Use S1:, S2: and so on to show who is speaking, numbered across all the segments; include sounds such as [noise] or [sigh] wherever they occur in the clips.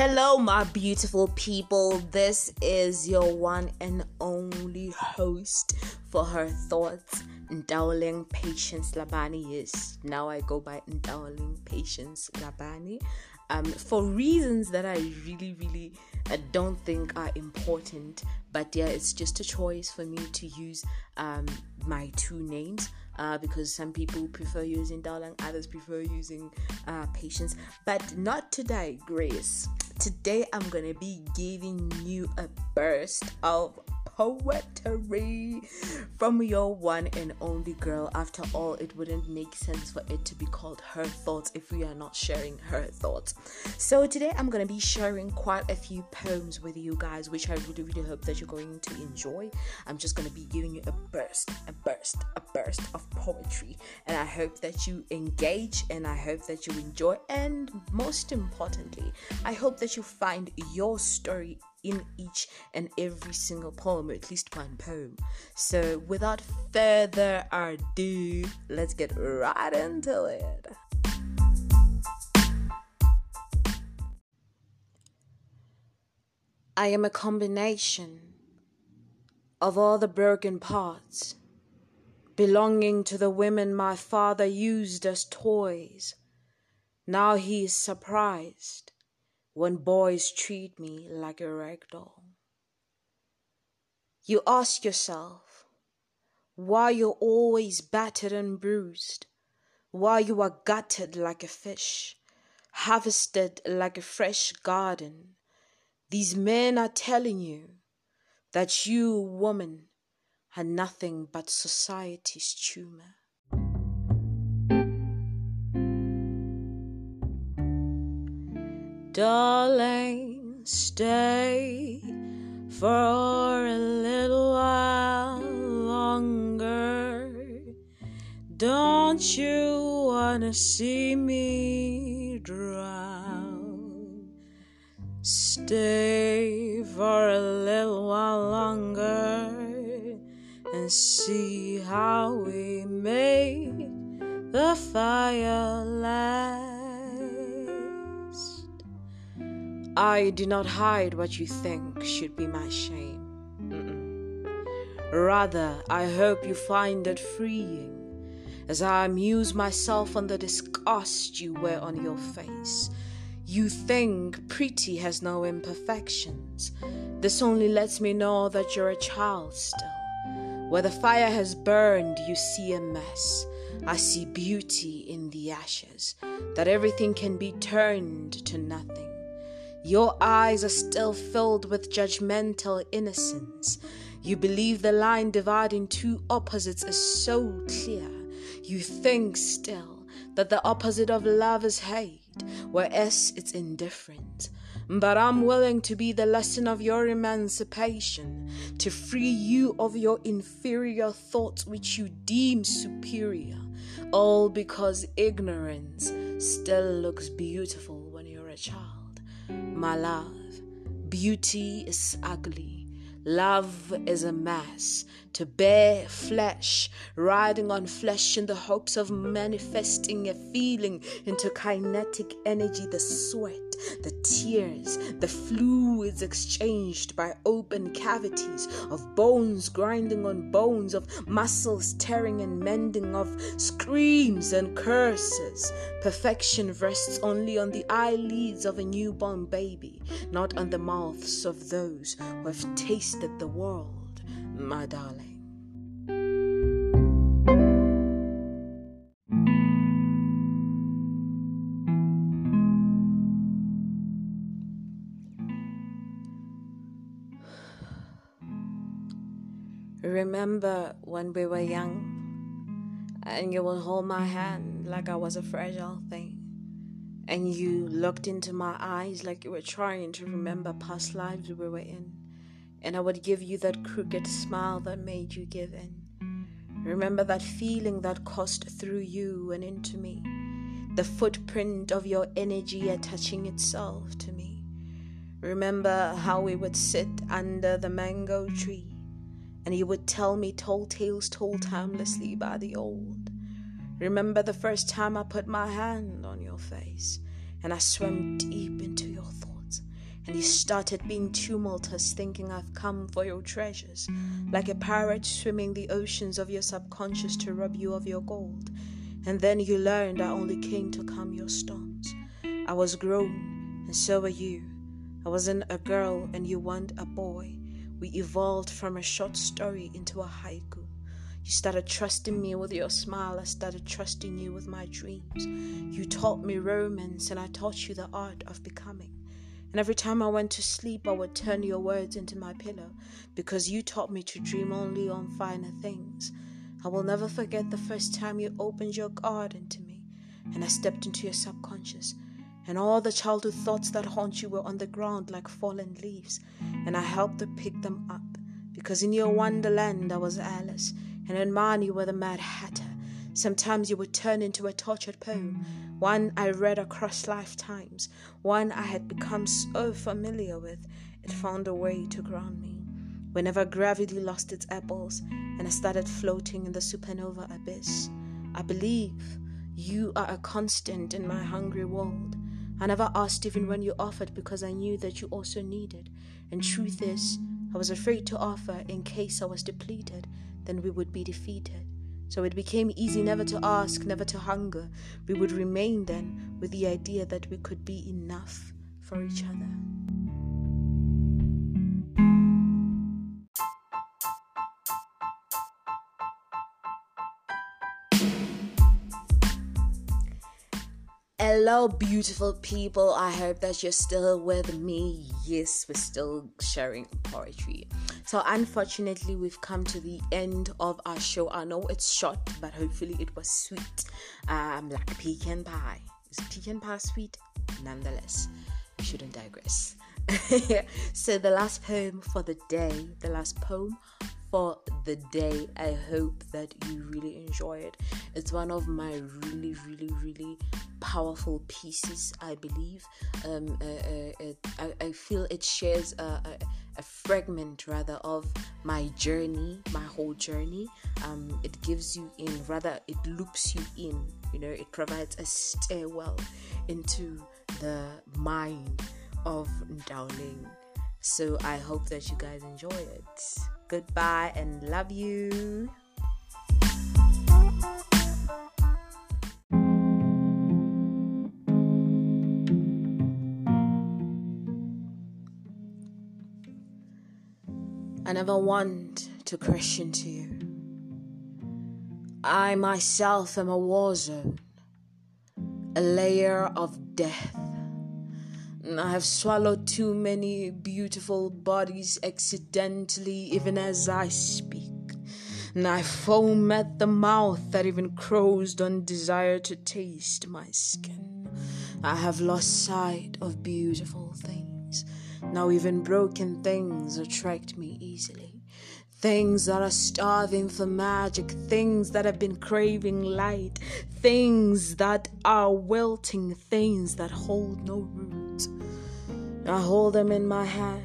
S1: Hello, my beautiful people. This is your one and only host for her thoughts, Ndowling Patience Labani. Yes, now I go by Ndowling Patience Labani. Um, for reasons that I really, really uh, don't think are important, but yeah, it's just a choice for me to use um, my two names uh, because some people prefer using Dalang, others prefer using uh, Patience, but not today, Grace. Today I'm gonna be giving you a burst of poetry from your one and only girl. After all, it wouldn't make sense for it to be called her thoughts if we are not sharing her thoughts. So, today I'm going to be sharing quite a few poems with you guys, which I really, really hope that you're going to enjoy. I'm just going to be giving you a burst, a burst, a burst of poetry, and I hope that you engage and I hope that you enjoy, and most importantly, I hope that you find your story in each and every single poem, or at least one poem. So, without further ado, let's get right into it. I am a combination of all the broken parts belonging to the women my father used as toys. Now he is surprised when boys treat me like a rag doll. You ask yourself why you're always battered and bruised, why you are gutted like a fish, harvested like a fresh garden. These men are telling you that you, woman, are nothing but society's tumor. Darling, stay for a little while longer. Don't you wanna see me drown? Stay for a little while longer see how we make the fire last. I do not hide what you think should be my shame. Mm-mm. Rather, I hope you find it freeing as I amuse myself on the disgust you wear on your face. You think pretty has no imperfections. This only lets me know that you're a child still. Where the fire has burned, you see a mess. I see beauty in the ashes, that everything can be turned to nothing. Your eyes are still filled with judgmental innocence. You believe the line dividing two opposites is so clear. You think still that the opposite of love is hate, whereas it's indifference. But I'm willing to be the lesson of your emancipation, to free you of your inferior thoughts which you deem superior, all because ignorance still looks beautiful when you're a child. My love, beauty is ugly. Love is a mass to bear flesh, riding on flesh in the hopes of manifesting a feeling into kinetic energy, the sweat, the tears, the fluids exchanged by open cavities of bones grinding on bones, of muscles tearing and mending, of screams and curses. Perfection rests only on the eyelids of a newborn baby, not on the mouths of those who have tasted the world, my darling. Remember when we were young and you would hold my hand like I was a fragile thing, and you looked into my eyes like you were trying to remember past lives we were in, and I would give you that crooked smile that made you give in. Remember that feeling that coursed through you and into me, the footprint of your energy attaching itself to me. Remember how we would sit under the mango tree and he would tell me tall tales told timelessly by the old. Remember the first time I put my hand on your face and I swam deep into your thoughts, and you started being tumultuous, thinking I've come for your treasures, like a pirate swimming the oceans of your subconscious to rob you of your gold. And then you learned I only came to calm your storms. I was grown, and so were you. I wasn't a girl, and you weren't a boy. We evolved from a short story into a haiku. You started trusting me with your smile. I started trusting you with my dreams. You taught me romance, and I taught you the art of becoming. And every time I went to sleep, I would turn your words into my pillow because you taught me to dream only on finer things. I will never forget the first time you opened your garden to me and I stepped into your subconscious. And all the childhood thoughts that haunt you were on the ground like fallen leaves, and I helped to pick them up. Because in your wonderland I was Alice, and in mine you were the Mad Hatter. Sometimes you would turn into a tortured poem, one I read across lifetimes, one I had become so familiar with, it found a way to ground me. Whenever gravity lost its apples and I started floating in the supernova abyss, I believe you are a constant in my hungry world. I never asked even when you offered because I knew that you also needed. And truth is, I was afraid to offer in case I was depleted, then we would be defeated. So it became easy never to ask, never to hunger. We would remain then with the idea that we could be enough for each other. Hello, beautiful people. I hope that you're still with me. Yes, we're still sharing poetry. So, unfortunately, we've come to the end of our show. I know it's short, but hopefully, it was sweet. Um, like pecan pie. Is pecan pie sweet? Nonetheless, we shouldn't digress. [laughs] so, the last poem for the day, the last poem for the day. I hope that you really enjoy it. It's one of my really, really, really powerful pieces, I believe. Um, uh, uh, uh, I, I, feel it shares a, a, a, fragment rather of my journey, my whole journey. Um, it gives you in, rather, it loops you in, you know, it provides a stairwell into the mind of Dowling. So I hope that you guys enjoy it. Goodbye and love you. I never want to question to you. I myself am a war zone, a layer of death. I have swallowed too many beautiful bodies accidentally, even as I speak. And I foam at the mouth that even crows don't desire to taste my skin. I have lost sight of beautiful things. Now, even broken things attract me easily. Things that are starving for magic, things that have been craving light, things that are wilting, things that hold no root. I hold them in my hand,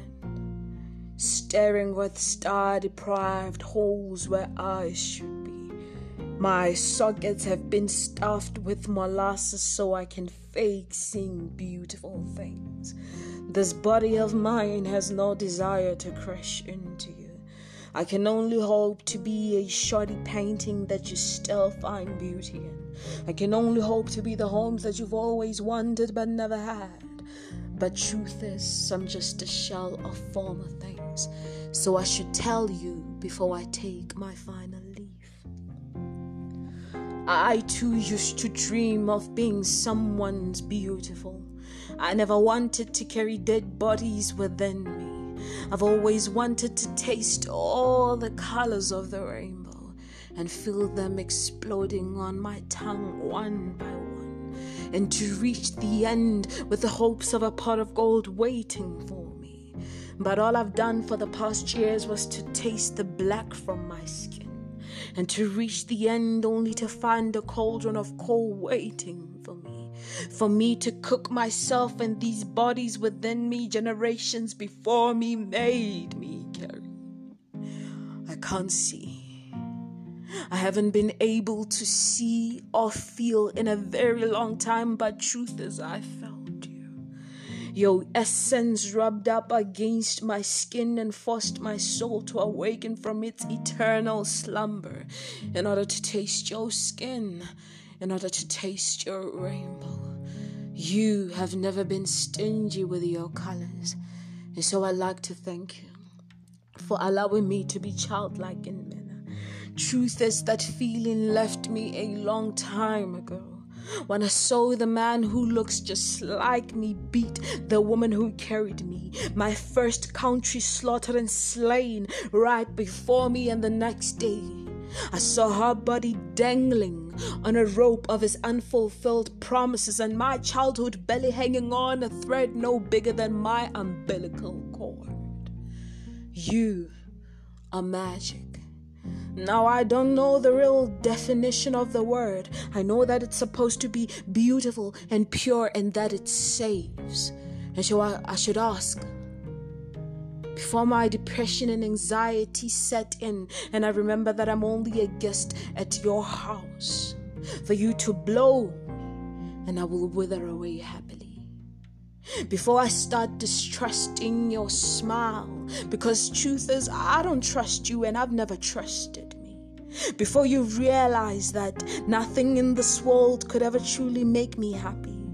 S1: staring with star deprived holes where eyes should be. My sockets have been stuffed with molasses so I can fake seeing beautiful things. This body of mine has no desire to crash into you. I can only hope to be a shoddy painting that you still find beauty in. I can only hope to be the homes that you've always wanted but never had. But truth is, I'm just a shell of former things. So I should tell you before I take my final leave. I too used to dream of being someone's beautiful. I never wanted to carry dead bodies within me. I've always wanted to taste all the colors of the rainbow and feel them exploding on my tongue one by one, and to reach the end with the hopes of a pot of gold waiting for me. But all I've done for the past years was to taste the black from my skin, and to reach the end only to find a cauldron of coal waiting for me for me to cook myself and these bodies within me generations before me made me carry. I can't see. I haven't been able to see or feel in a very long time, but truth is, I found you. Your essence rubbed up against my skin and forced my soul to awaken from its eternal slumber in order to taste your skin, in order to taste your rainbow. You have never been stingy with your colors, and so I'd like to thank you for allowing me to be childlike in. Truth is that feeling left me a long time ago when I saw the man who looks just like me beat the woman who carried me, my first country slaughtered and slain right before me, and the next day I saw her body dangling on a rope of his unfulfilled promises, and my childhood belly hanging on a thread no bigger than my umbilical cord. You are magic. Now, I don't know the real definition of the word. I know that it's supposed to be beautiful and pure and that it saves. And so I, I should ask before my depression and anxiety set in, and I remember that I'm only a guest at your house, for you to blow, and I will wither away happily. Before I start distrusting your smile, because truth is, I don't trust you and I've never trusted me. Before you realize that nothing in this world could ever truly make me happy,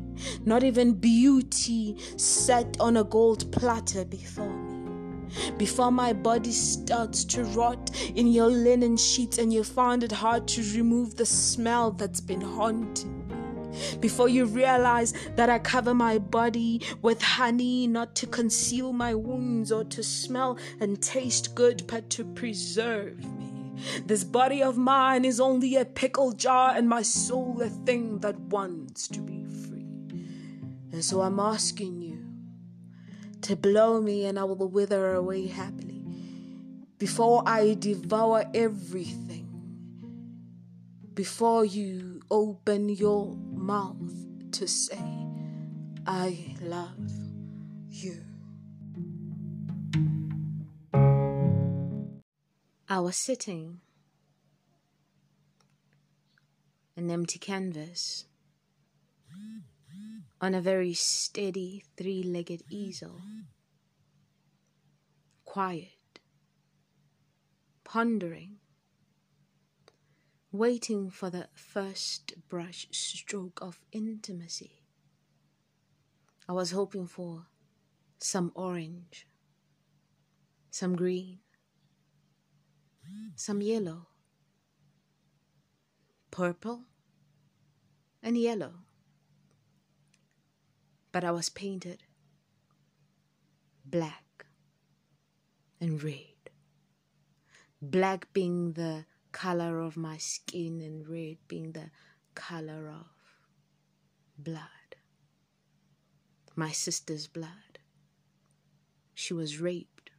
S1: not even beauty set on a gold platter before me. Before my body starts to rot in your linen sheets and you find it hard to remove the smell that's been haunting before you realize that I cover my body with honey not to conceal my wounds or to smell and taste good, but to preserve me. This body of mine is only a pickle jar, and my soul a thing that wants to be free. And so I'm asking you to blow me, and I will wither away happily before I devour everything. Before you open your mouth to say, I love you. I was sitting an empty canvas on a very steady three legged easel, quiet, pondering waiting for the first brush stroke of intimacy. I was hoping for some orange, some green, some yellow, purple, and yellow. But I was painted black and red. Black being the color of my skin and red being the color of blood. My sister's blood. She was raped.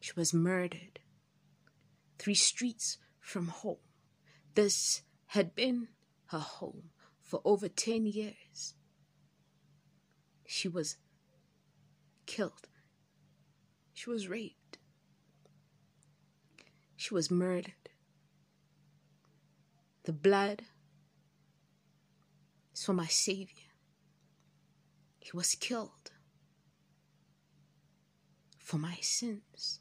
S1: She was murdered. Three streets from home. This had been her home for over 10 years. She was killed. She was raped. She was murdered. The blood is for my Savior. He was killed for my sins.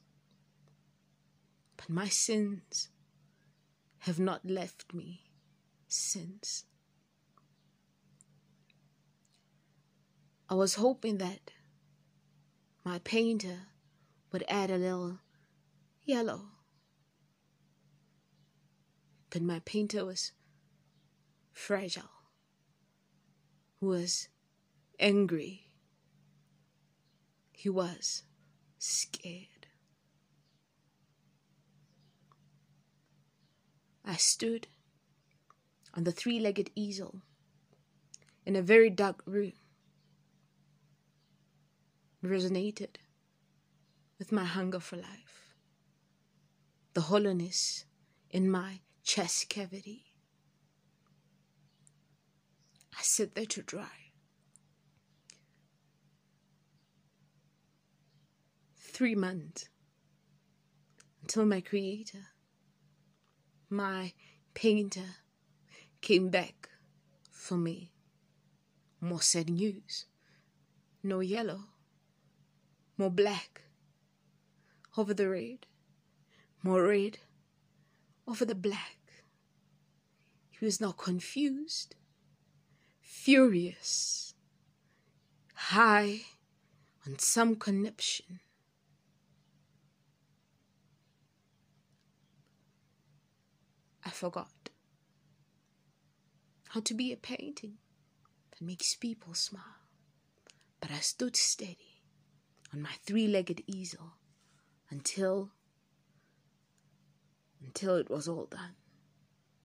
S1: But my sins have not left me since. I was hoping that my painter would add a little yellow but my painter was fragile, was angry, he was scared. I stood on the three legged easel in a very dark room, resonated with my hunger for life, the hollowness in my chest cavity. I sit there to dry. Three months until my creator, my painter, came back for me. More sad news. no yellow, more black over the red, more red over the black. He was not confused, furious, high on some conniption. I forgot how to be a painting that makes people smile. But I stood steady on my three legged easel until until it was all done.